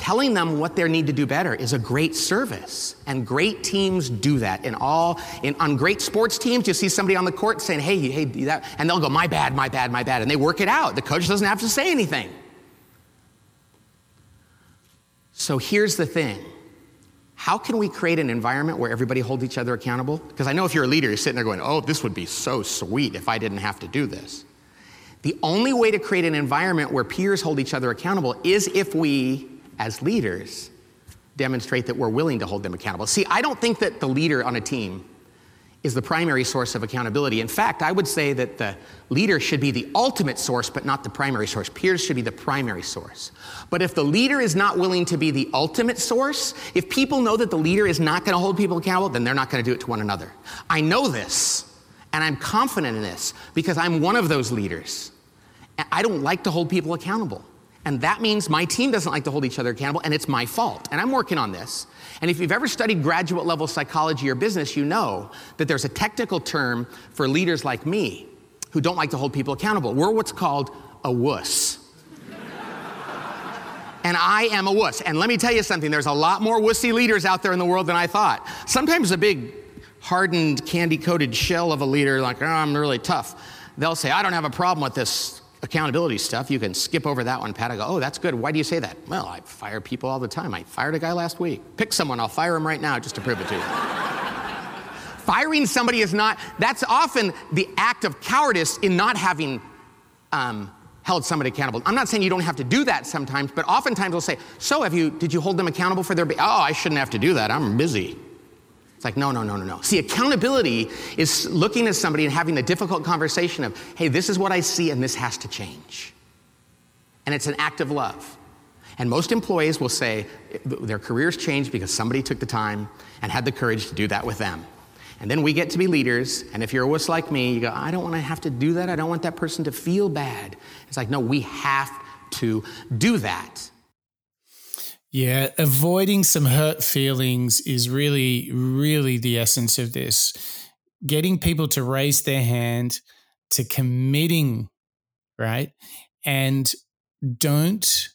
telling them what they need to do better is a great service. And great teams do that. In all, in, on great sports teams, you see somebody on the court saying, hey, hey, that, and they'll go, my bad, my bad, my bad. And they work it out. The coach doesn't have to say anything. So here's the thing how can we create an environment where everybody holds each other accountable? Because I know if you're a leader, you're sitting there going, oh, this would be so sweet if I didn't have to do this. The only way to create an environment where peers hold each other accountable is if we, as leaders, demonstrate that we're willing to hold them accountable. See, I don't think that the leader on a team is the primary source of accountability. In fact, I would say that the leader should be the ultimate source, but not the primary source. Peers should be the primary source. But if the leader is not willing to be the ultimate source, if people know that the leader is not going to hold people accountable, then they're not going to do it to one another. I know this, and I'm confident in this because I'm one of those leaders. I don't like to hold people accountable. And that means my team doesn't like to hold each other accountable, and it's my fault. And I'm working on this. And if you've ever studied graduate level psychology or business, you know that there's a technical term for leaders like me who don't like to hold people accountable. We're what's called a wuss. and I am a wuss. And let me tell you something there's a lot more wussy leaders out there in the world than I thought. Sometimes a big, hardened, candy coated shell of a leader, like, oh, I'm really tough, they'll say, I don't have a problem with this accountability stuff. You can skip over that one, Pat. I go, oh, that's good. Why do you say that? Well, I fire people all the time. I fired a guy last week. Pick someone, I'll fire him right now just to prove it to you. Firing somebody is not, that's often the act of cowardice in not having um, held somebody accountable. I'm not saying you don't have to do that sometimes, but oftentimes we'll say, "So, have you? Did you hold them accountable for their? Be- oh, I shouldn't have to do that. I'm busy." It's like, no, no, no, no, no. See, accountability is looking at somebody and having the difficult conversation of, "Hey, this is what I see, and this has to change." And it's an act of love. And most employees will say their careers changed because somebody took the time and had the courage to do that with them. And then we get to be leaders, and if you're a wuss like me, you go, I don't want to have to do that. I don't want that person to feel bad. It's like, no, we have to do that. Yeah, avoiding some hurt feelings is really, really the essence of this. Getting people to raise their hand, to committing, right? And don't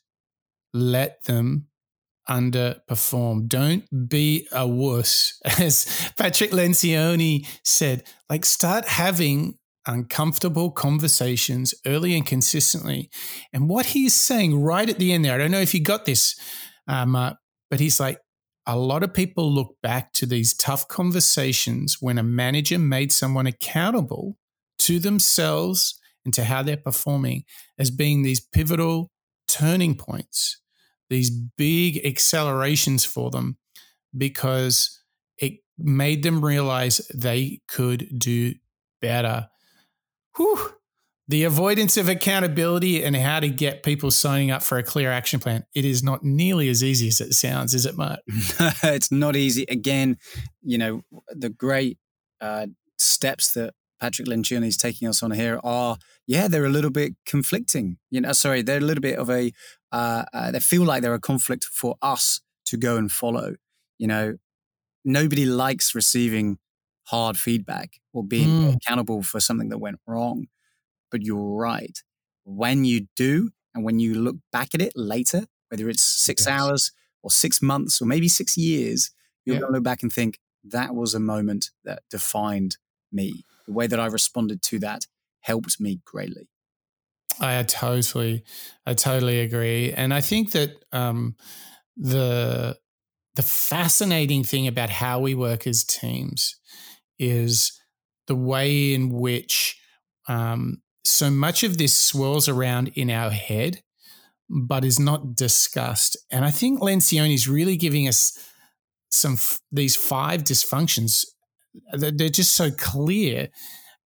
let them underperform. Don't be a wuss. As Patrick Lencioni said, like start having uncomfortable conversations early and consistently. And what he's saying right at the end there, I don't know if you got this, um, uh, but he's like, a lot of people look back to these tough conversations when a manager made someone accountable to themselves and to how they're performing as being these pivotal turning points these big accelerations for them because it made them realize they could do better. Whew. The avoidance of accountability and how to get people signing up for a clear action plan. It is not nearly as easy as it sounds, is it, Mark? it's not easy. Again, you know, the great uh, steps that Patrick Lencioni is taking us on here are, yeah, they're a little bit conflicting. You know, sorry, they're a little bit of a uh, uh, they feel like they're a conflict for us to go and follow. You know, nobody likes receiving hard feedback or being mm. accountable for something that went wrong. But you're right. When you do, and when you look back at it later, whether it's six yes. hours or six months or maybe six years, you're yeah. going to look back and think that was a moment that defined me. The way that I responded to that helped me greatly. I totally, I totally agree, and I think that um, the the fascinating thing about how we work as teams is the way in which um, so much of this swirls around in our head, but is not discussed. And I think Lencioni is really giving us some these five dysfunctions. They're just so clear,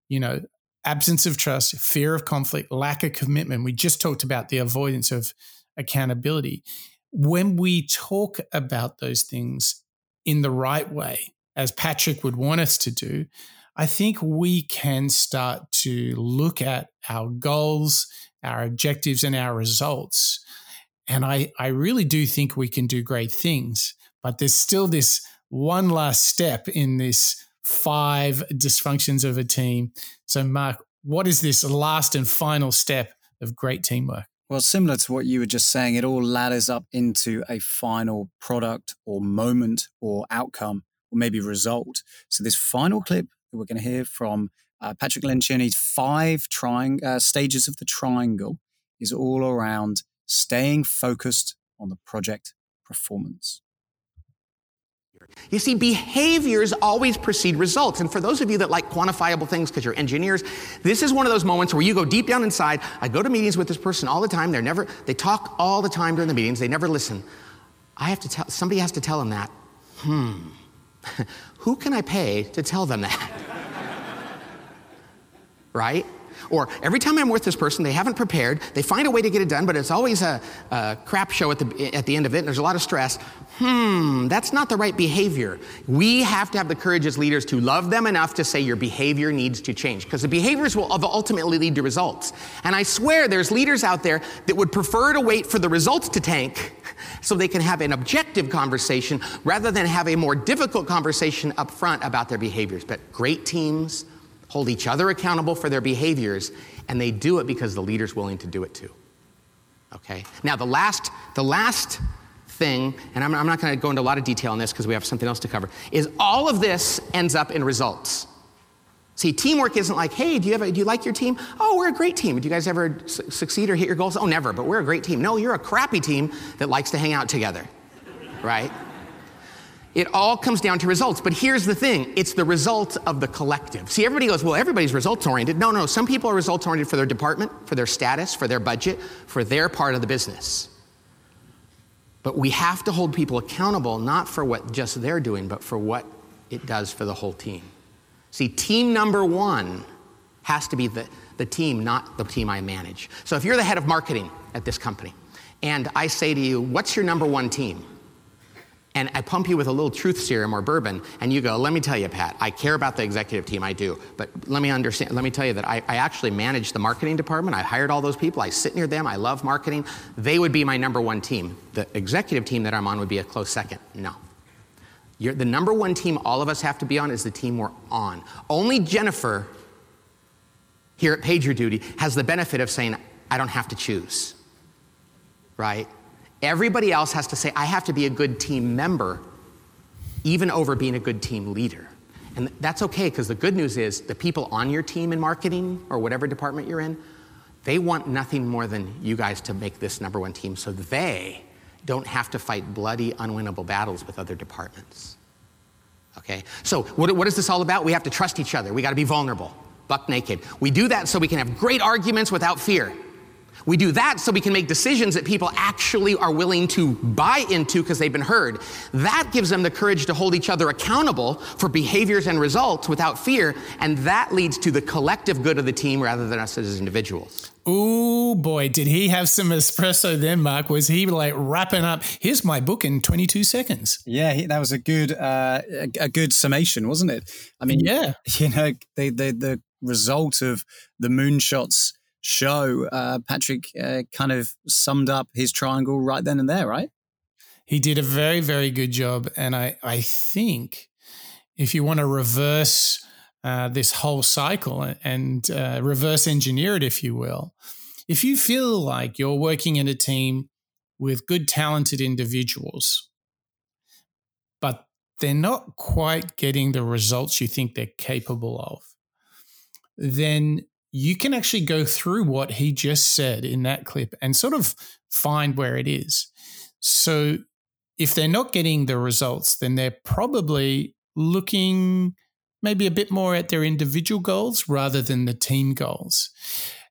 you know, absence of trust, fear of conflict, lack of commitment. We just talked about the avoidance of accountability. When we talk about those things in the right way, as Patrick would want us to do, I think we can start to look at our goals, our objectives, and our results. And I, I really do think we can do great things. But there's still this one last step in this five dysfunctions of a team. So, Mark, what is this last and final step of great teamwork? Well, similar to what you were just saying, it all ladders up into a final product or moment or outcome or maybe result. So, this final clip we're going to hear from uh, Patrick Lencioni's five trying, uh, stages of the triangle is all around staying focused on the project performance. You see, behaviors always precede results. And for those of you that like quantifiable things because you're engineers, this is one of those moments where you go deep down inside. I go to meetings with this person all the time. They're never, they talk all the time during the meetings. They never listen. I have to tell, somebody has to tell them that. Hmm, who can I pay to tell them that? right? Or every time I'm with this person, they haven't prepared. They find a way to get it done, but it's always a, a crap show at the, at the end of it, and there's a lot of stress. Hmm, that's not the right behavior. We have to have the courage as leaders to love them enough to say your behavior needs to change, because the behaviors will ultimately lead to results. And I swear there's leaders out there that would prefer to wait for the results to tank so they can have an objective conversation rather than have a more difficult conversation up front about their behaviors. But great teams, hold each other accountable for their behaviors, and they do it because the leader's willing to do it too. Okay. Now the last, the last thing, and I'm, I'm not going to go into a lot of detail on this because we have something else to cover, is all of this ends up in results. See, teamwork isn't like, hey, do you, have a, do you like your team? Oh, we're a great team. Do you guys ever su- succeed or hit your goals? Oh, never, but we're a great team. No, you're a crappy team that likes to hang out together, right? It all comes down to results. But here's the thing it's the result of the collective. See, everybody goes, well, everybody's results oriented. No, no, some people are results oriented for their department, for their status, for their budget, for their part of the business. But we have to hold people accountable not for what just they're doing, but for what it does for the whole team. See, team number one has to be the, the team, not the team I manage. So if you're the head of marketing at this company, and I say to you, What's your number one team? and I pump you with a little truth serum or bourbon, and you go, let me tell you, Pat, I care about the executive team, I do. But let me understand, let me tell you that I, I, actually manage the marketing department. I hired all those people, I sit near them, I love marketing. They would be my number one team. The executive team that I'm on would be a close second. No. You're, the number one team all of us have to be on is the team we're on. Only Jennifer here at PagerDuty has the benefit of saying, I don't have to choose. Right? Everybody else has to say, I have to be a good team member, even over being a good team leader. And that's okay, because the good news is the people on your team in marketing or whatever department you're in, they want nothing more than you guys to make this number one team so they don't have to fight bloody, unwinnable battles with other departments. Okay? So, what, what is this all about? We have to trust each other. We got to be vulnerable, buck naked. We do that so we can have great arguments without fear. We do that so we can make decisions that people actually are willing to buy into because they've been heard. That gives them the courage to hold each other accountable for behaviors and results without fear, and that leads to the collective good of the team rather than us as individuals. Oh boy, did he have some espresso then, Mark? Was he like wrapping up? Here's my book in 22 seconds. Yeah, he, that was a good uh, a, a, good summation, wasn't it? I mean, yeah, you know, the the, the result of the moonshots show, uh, Patrick uh, kind of summed up his triangle right then and there, right? He did a very, very good job. And I, I think if you want to reverse uh, this whole cycle and uh, reverse engineer it, if you will, if you feel like you're working in a team with good, talented individuals, but they're not quite getting the results you think they're capable of, then you can actually go through what he just said in that clip and sort of find where it is. So if they're not getting the results, then they're probably looking maybe a bit more at their individual goals rather than the team goals.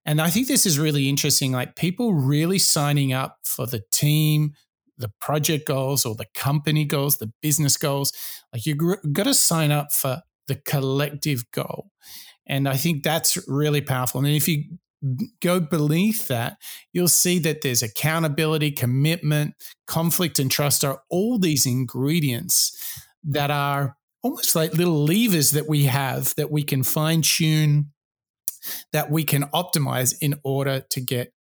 And I think this is really interesting. Like people really signing up for the team, the project goals, or the company goals, the business goals. Like you've got to sign up for the collective goal. And I think that's really powerful. And if you go beneath that, you'll see that there's accountability, commitment, conflict, and trust are all these ingredients that are almost like little levers that we have that we can fine tune, that we can optimize in order to get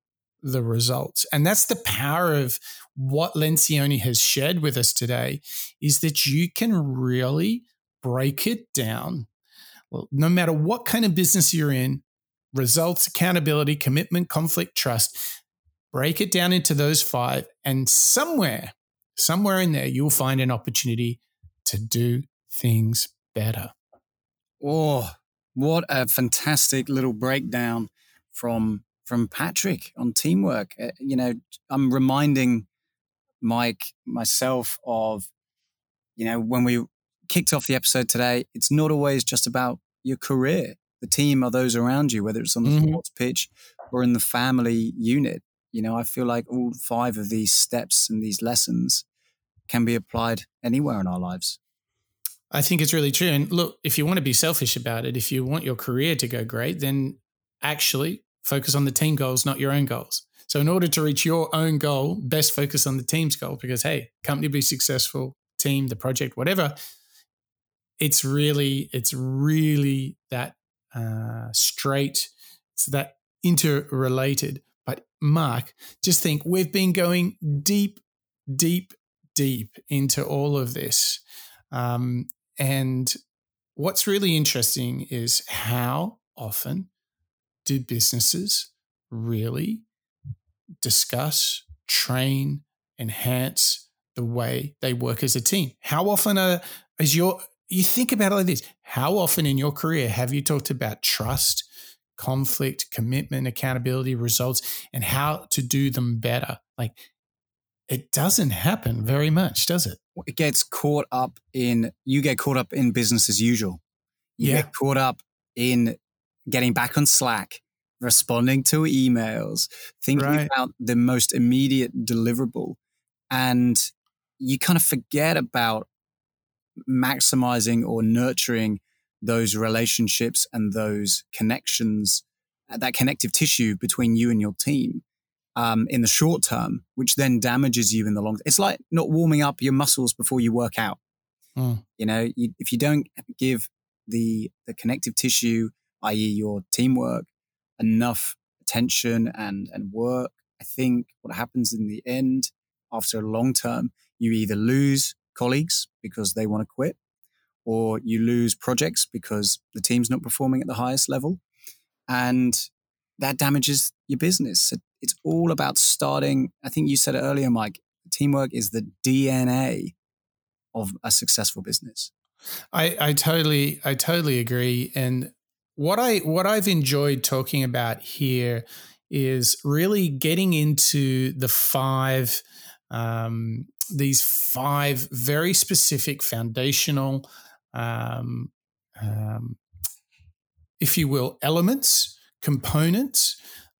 the results. And that's the power of what Lencioni has shared with us today is that you can really break it down well, no matter what kind of business you're in, results, accountability, commitment, conflict, trust, break it down into those five. And somewhere, somewhere in there, you'll find an opportunity to do things better. Oh, what a fantastic little breakdown from from Patrick on teamwork. Uh, you know, I'm reminding Mike myself of you know when we kicked off the episode today, it's not always just about your career. The team are those around you, whether it's on the mm-hmm. sports pitch or in the family unit. You know, I feel like all five of these steps and these lessons can be applied anywhere in our lives. I think it's really true. And look, if you want to be selfish about it, if you want your career to go great, then actually focus on the team goals, not your own goals. So, in order to reach your own goal, best focus on the team's goal because, hey, company be successful, team, the project, whatever, it's really it's really that uh, straight it's that interrelated but mark just think we've been going deep deep deep into all of this um, and what's really interesting is how often do businesses really discuss, train, enhance the way they work as a team. How often are, is your you think about it like this how often in your career have you talked about trust conflict commitment accountability results and how to do them better like it doesn't happen very much does it it gets caught up in you get caught up in business as usual you yeah. get caught up in getting back on slack responding to emails thinking right. about the most immediate deliverable and you kind of forget about maximizing or nurturing those relationships and those connections, that connective tissue between you and your team um, in the short term, which then damages you in the long. It's like not warming up your muscles before you work out. Mm. You know, you, if you don't give the the connective tissue, i.e., your teamwork, enough attention and and work, I think what happens in the end, after a long term, you either lose colleagues because they want to quit, or you lose projects because the team's not performing at the highest level. And that damages your business. It's all about starting. I think you said it earlier, Mike. Teamwork is the DNA of a successful business. I, I totally, I totally agree. And what I what I've enjoyed talking about here is really getting into the five um, these five very specific foundational, um, um, if you will, elements, components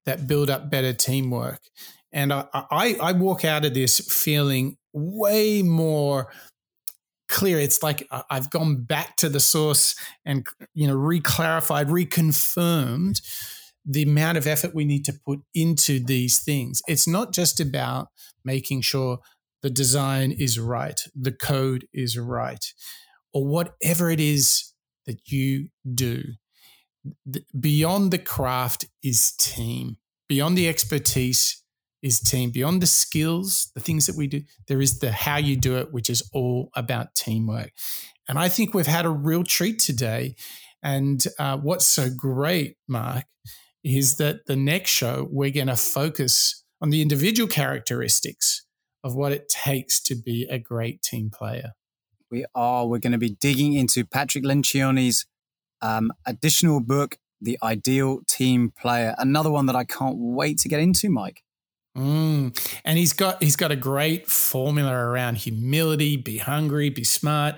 that build up better teamwork. And I, I, I walk out of this feeling way more clear. It's like I've gone back to the source and you know reclarified, reconfirmed the amount of effort we need to put into these things. It's not just about making sure the design is right, the code is right, or whatever it is that you do. Beyond the craft is team. Beyond the expertise is team. Beyond the skills, the things that we do, there is the how you do it, which is all about teamwork. And I think we've had a real treat today. And uh, what's so great, Mark, is that the next show we're going to focus on the individual characteristics of what it takes to be a great team player. We are. We're going to be digging into Patrick Lencioni's um, additional book, The Ideal Team Player. Another one that I can't wait to get into, Mike. Mm. And he's got he's got a great formula around humility, be hungry, be smart,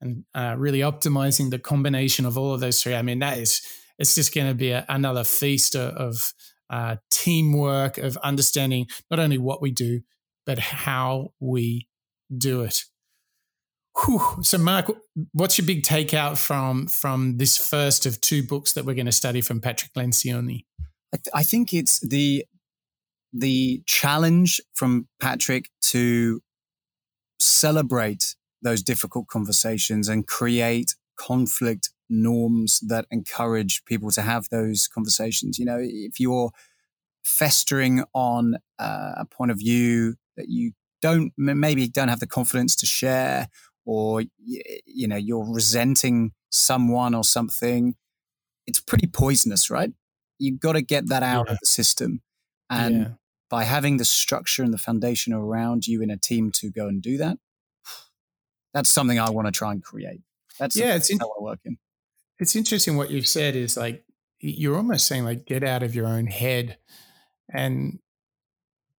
and uh, really optimizing the combination of all of those three. I mean, that is it's just going to be a, another feast of uh, teamwork, of understanding not only what we do, but how we do it. Whew. So, Mark, what's your big takeout from from this first of two books that we're going to study from Patrick Lencioni? I, th- I think it's the the challenge from Patrick to celebrate those difficult conversations and create conflict norms that encourage people to have those conversations. You know, if you're festering on uh, a point of view that you don't maybe don't have the confidence to share or you know you're resenting someone or something it's pretty poisonous right you've got to get that out yeah. of the system and yeah. by having the structure and the foundation around you in a team to go and do that that's something i want to try and create that's yeah it's in- how i work in it's interesting what you've said is like you're almost saying like get out of your own head and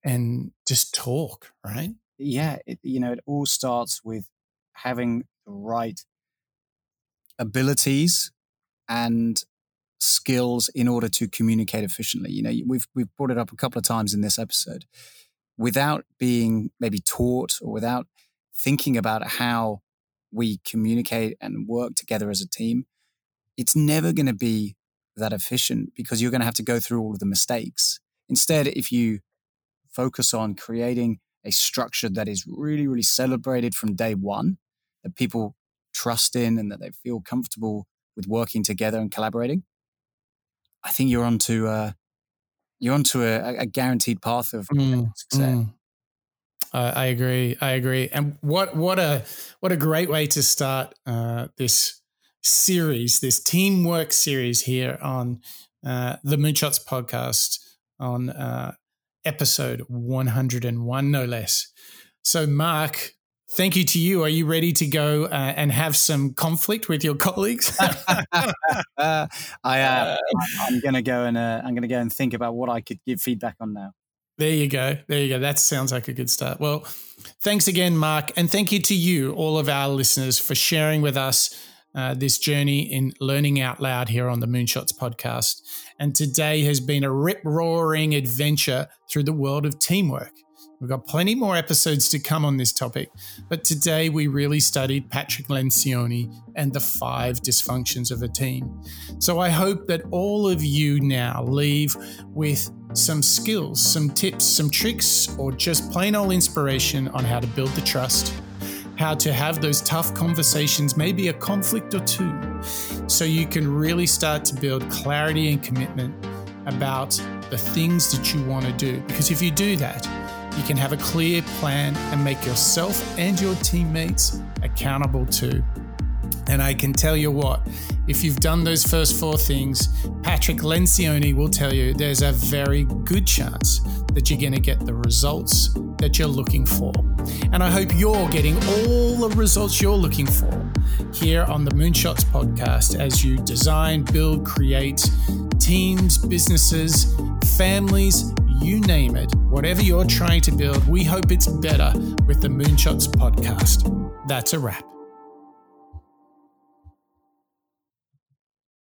and just talk, right? Yeah, it, you know, it all starts with having the right abilities and skills in order to communicate efficiently. You know, we've we've brought it up a couple of times in this episode. Without being maybe taught or without thinking about how we communicate and work together as a team, it's never going to be that efficient because you're going to have to go through all of the mistakes. Instead, if you focus on creating a structure that is really, really celebrated from day one, that people trust in and that they feel comfortable with working together and collaborating, I think you're onto uh, you're onto a, a guaranteed path of mm, success. Mm. Uh, I agree. I agree. And what what a what a great way to start uh, this series, this teamwork series here on uh, the Moonshots podcast on uh, episode 101, no less. So, Mark, thank you to you. Are you ready to go uh, and have some conflict with your colleagues? uh, I am. I'm going to go and uh, I'm going to go and think about what I could give feedback on now. There you go. There you go. That sounds like a good start. Well, thanks again, Mark. And thank you to you, all of our listeners, for sharing with us uh, this journey in learning out loud here on the Moonshots podcast. And today has been a rip roaring adventure through the world of teamwork. We've got plenty more episodes to come on this topic, but today we really studied Patrick Lencioni and the five dysfunctions of a team. So I hope that all of you now leave with some skills, some tips, some tricks, or just plain old inspiration on how to build the trust, how to have those tough conversations, maybe a conflict or two, so you can really start to build clarity and commitment about the things that you want to do. Because if you do that, you can have a clear plan and make yourself and your teammates accountable too. And I can tell you what, if you've done those first four things, Patrick Lencioni will tell you there's a very good chance that you're going to get the results that you're looking for. And I hope you're getting all the results you're looking for here on the Moonshots podcast as you design, build, create teams, businesses, families, you name it, whatever you're trying to build, we hope it's better with the Moonshots podcast. That's a wrap.